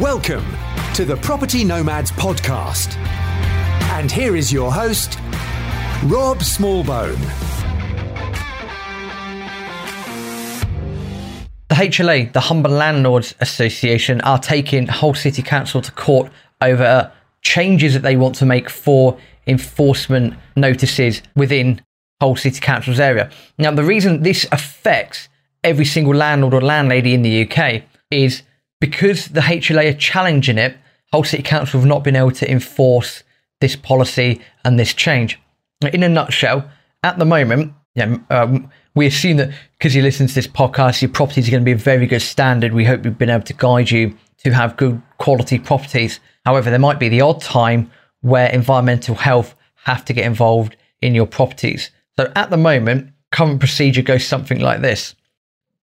Welcome to the Property Nomads Podcast. And here is your host, Rob Smallbone. The HLA, the Humber Landlords Association, are taking Hull City Council to court over changes that they want to make for enforcement notices within Hull City Council's area. Now, the reason this affects every single landlord or landlady in the UK is because the HLA are challenging it, Hull City Council have not been able to enforce this policy and this change. In a nutshell, at the moment, yeah, um, we assume that because you listen to this podcast, your properties are going to be a very good standard. We hope we've been able to guide you to have good quality properties. However, there might be the odd time where environmental health have to get involved in your properties. So at the moment, current procedure goes something like this.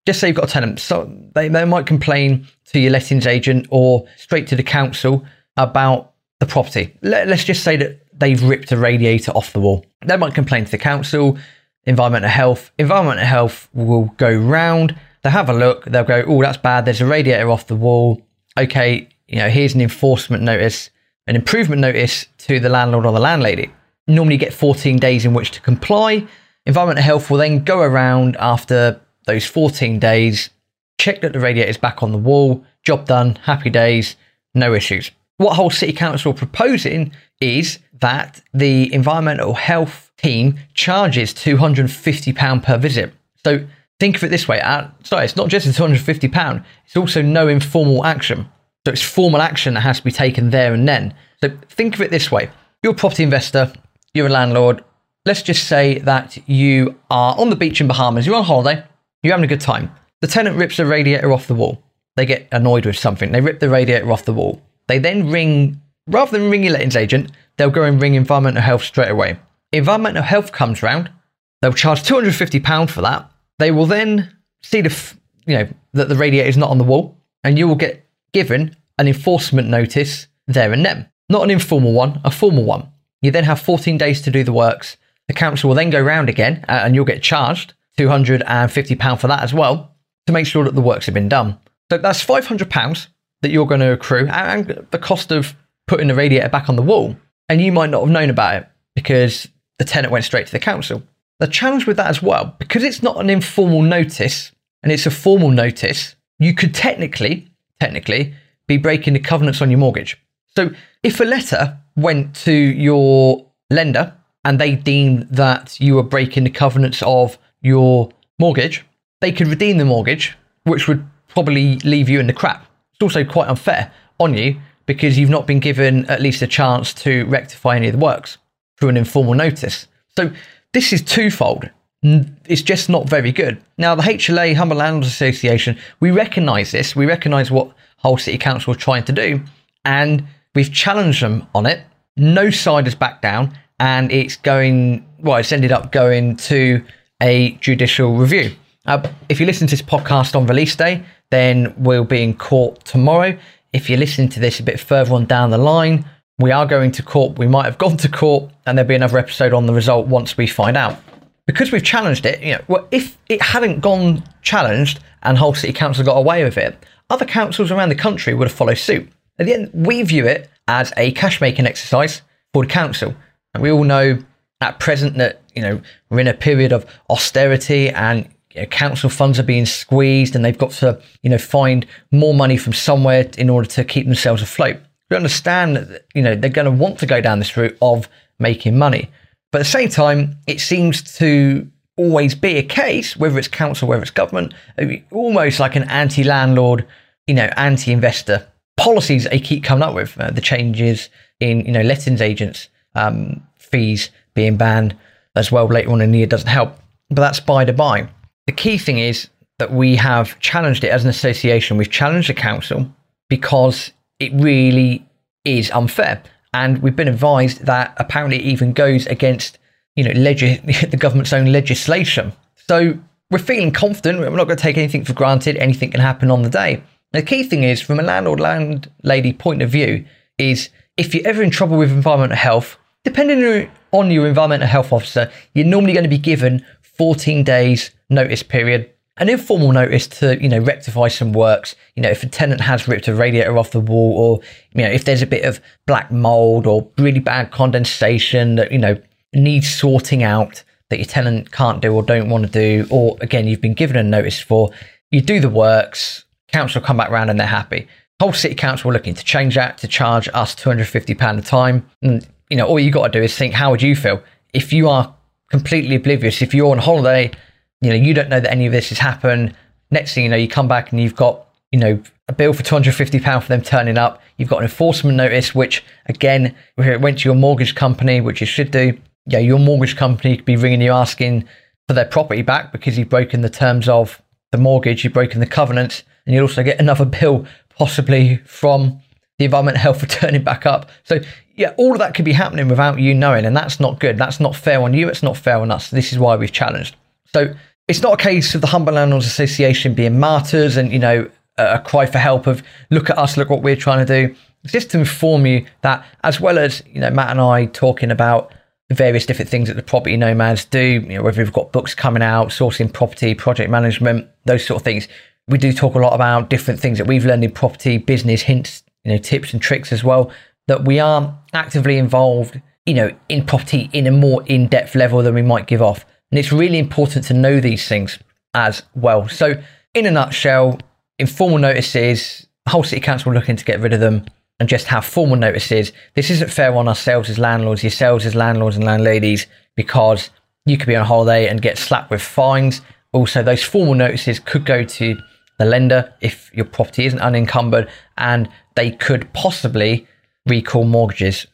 Just say you've got a tenant, so they, they might complain to your lettings agent or straight to the council about the property. Let, let's just say that they've ripped a radiator off the wall. They might complain to the council, environmental health. Environmental health will go round, they'll have a look, they'll go, oh, that's bad, there's a radiator off the wall. Okay, you know, here's an enforcement notice, an improvement notice to the landlord or the landlady. Normally get 14 days in which to comply. Environmental health will then go around after those 14 days, check that the radiator is back on the wall, job done, happy days, no issues. What Hull City Council are proposing is that the environmental health team charges £250 per visit. So think of it this way uh, sorry, it's not just the £250, it's also no informal action. So it's formal action that has to be taken there and then. So think of it this way you're a property investor, you're a landlord. Let's just say that you are on the beach in Bahamas, you're on holiday, you're having a good time. The tenant rips the radiator off the wall. They get annoyed with something. They rip the radiator off the wall. They then ring, rather than ring your lettings agent, they'll go and ring environmental health straight away. Environmental health comes round. They'll charge £250 for that. They will then see the, you know, that the radiator is not on the wall, and you will get given an enforcement notice there and then. Not an informal one, a formal one. You then have 14 days to do the works. The council will then go round again, uh, and you'll get charged £250 for that as well to make sure that the works have been done. So that's £500 that you're going to accrue and the cost of putting the radiator back on the wall. And you might not have known about it because the tenant went straight to the council. The challenge with that as well, because it's not an informal notice and it's a formal notice, you could technically, technically, be breaking the covenants on your mortgage. So if a letter went to your lender and they deemed that you were breaking the covenants of your mortgage, they could redeem the mortgage, which would probably leave you in the crap. It's also quite unfair on you because you've not been given at least a chance to rectify any of the works through an informal notice. So this is twofold. It's just not very good. Now, the HLA, Humber Landlords Association, we recognise this. We recognise what Hull City Council are trying to do, and we've challenged them on it. No side has backed down, and it's going, well, it's ended up going to a judicial review. Uh, if you listen to this podcast on release day, then we'll be in court tomorrow. If you're listening to this a bit further on down the line, we are going to court. We might have gone to court, and there'll be another episode on the result once we find out. Because we've challenged it, you know, well, if it hadn't gone challenged and Hull City Council got away with it, other councils around the country would have followed suit. At the end, we view it as a cash making exercise for the council. And we all know at present that you know we're in a period of austerity and you know, council funds are being squeezed and they've got to you know find more money from somewhere in order to keep themselves afloat. We understand that you know they're going to want to go down this route of making money, but at the same time, it seems to always be a case, whether it's council, whether it's government, almost like an anti-landlord, you know, anti-investor policies they keep coming up with. Uh, the changes in you know lettings agents um, fees being banned as well later on in the year doesn't help. But that's by the by. The key thing is that we have challenged it as an association. We've challenged the council because it really is unfair. And we've been advised that apparently it even goes against, you know, the government's own legislation. So we're feeling confident. We're not going to take anything for granted. Anything can happen on the day. The key thing is, from a landlord landlady point of view, is if you're ever in trouble with environmental health, depending on your environmental health officer, you're normally going to be given 14 days notice period an informal notice to, you know, rectify some works. You know, if a tenant has ripped a radiator off the wall or, you know, if there's a bit of black mold or really bad condensation that, you know, needs sorting out that your tenant can't do or don't want to do, or again, you've been given a notice for, you do the works, council come back round and they're happy. Hull city council are looking to change that to charge us £250 a time. And, you know, all you got to do is think, how would you feel if you are completely oblivious? If you're on holiday, you know, you don't know that any of this has happened. Next thing you know, you come back and you've got, you know, a bill for £250 for them turning up. You've got an enforcement notice, which again, if it went to your mortgage company, which you should do yeah, your mortgage company could be ringing you asking for their property back because you've broken the terms of the mortgage, you've broken the covenants, and you'll also get another bill possibly from the environment health returning back up. So yeah, all of that could be happening without you knowing, and that's not good. That's not fair on you. It's not fair on us. This is why we've challenged. So it's not a case of the Humber Landlords Association being martyrs and you know a cry for help of look at us, look what we're trying to do. It's just to inform you that as well as you know Matt and I talking about various different things that the property nomads do, you know, whether we've got books coming out, sourcing property, project management, those sort of things. We do talk a lot about different things that we've learned in property, business hints, you know, tips and tricks as well, that we are actively involved, you know, in property in a more in-depth level than we might give off. And it's really important to know these things as well. So in a nutshell, informal notices, Hull city council looking to get rid of them and just have formal notices. This isn't fair on ourselves as landlords, yourselves as landlords and landladies, because you could be on holiday and get slapped with fines. Also, those formal notices could go to the lender if your property isn't unencumbered, and they could possibly recall mortgages.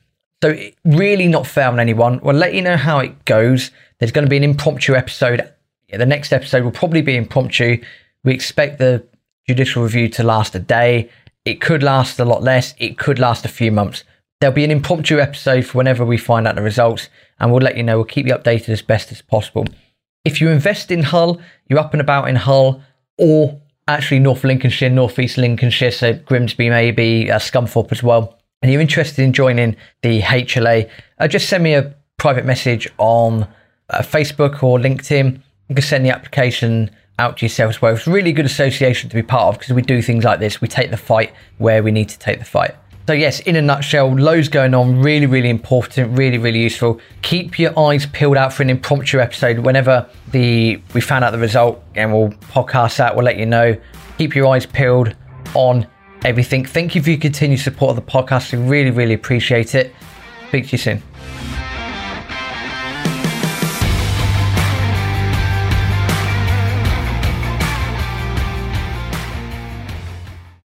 So, really not fair on anyone. We'll let you know how it goes. There's going to be an impromptu episode. The next episode will probably be impromptu. We expect the judicial review to last a day it could last a lot less. It could last a few months. There'll be an impromptu episode for whenever we find out the results, and we'll let you know. We'll keep you updated as best as possible. If you invest in Hull, you're up and about in Hull, or actually North Lincolnshire, North East Lincolnshire, so Grimsby maybe, uh, Scunthorpe as well, and you're interested in joining the HLA, uh, just send me a private message on uh, Facebook or LinkedIn. You can send the application out to yourself as well. It's a really good association to be part of because we do things like this. We take the fight where we need to take the fight. So yes, in a nutshell, loads going on. Really, really important. Really, really useful. Keep your eyes peeled out for an impromptu episode whenever the we found out the result, and we'll podcast that. We'll let you know. Keep your eyes peeled on everything. Thank you for your continued support of the podcast. We really, really appreciate it. Speak to you soon.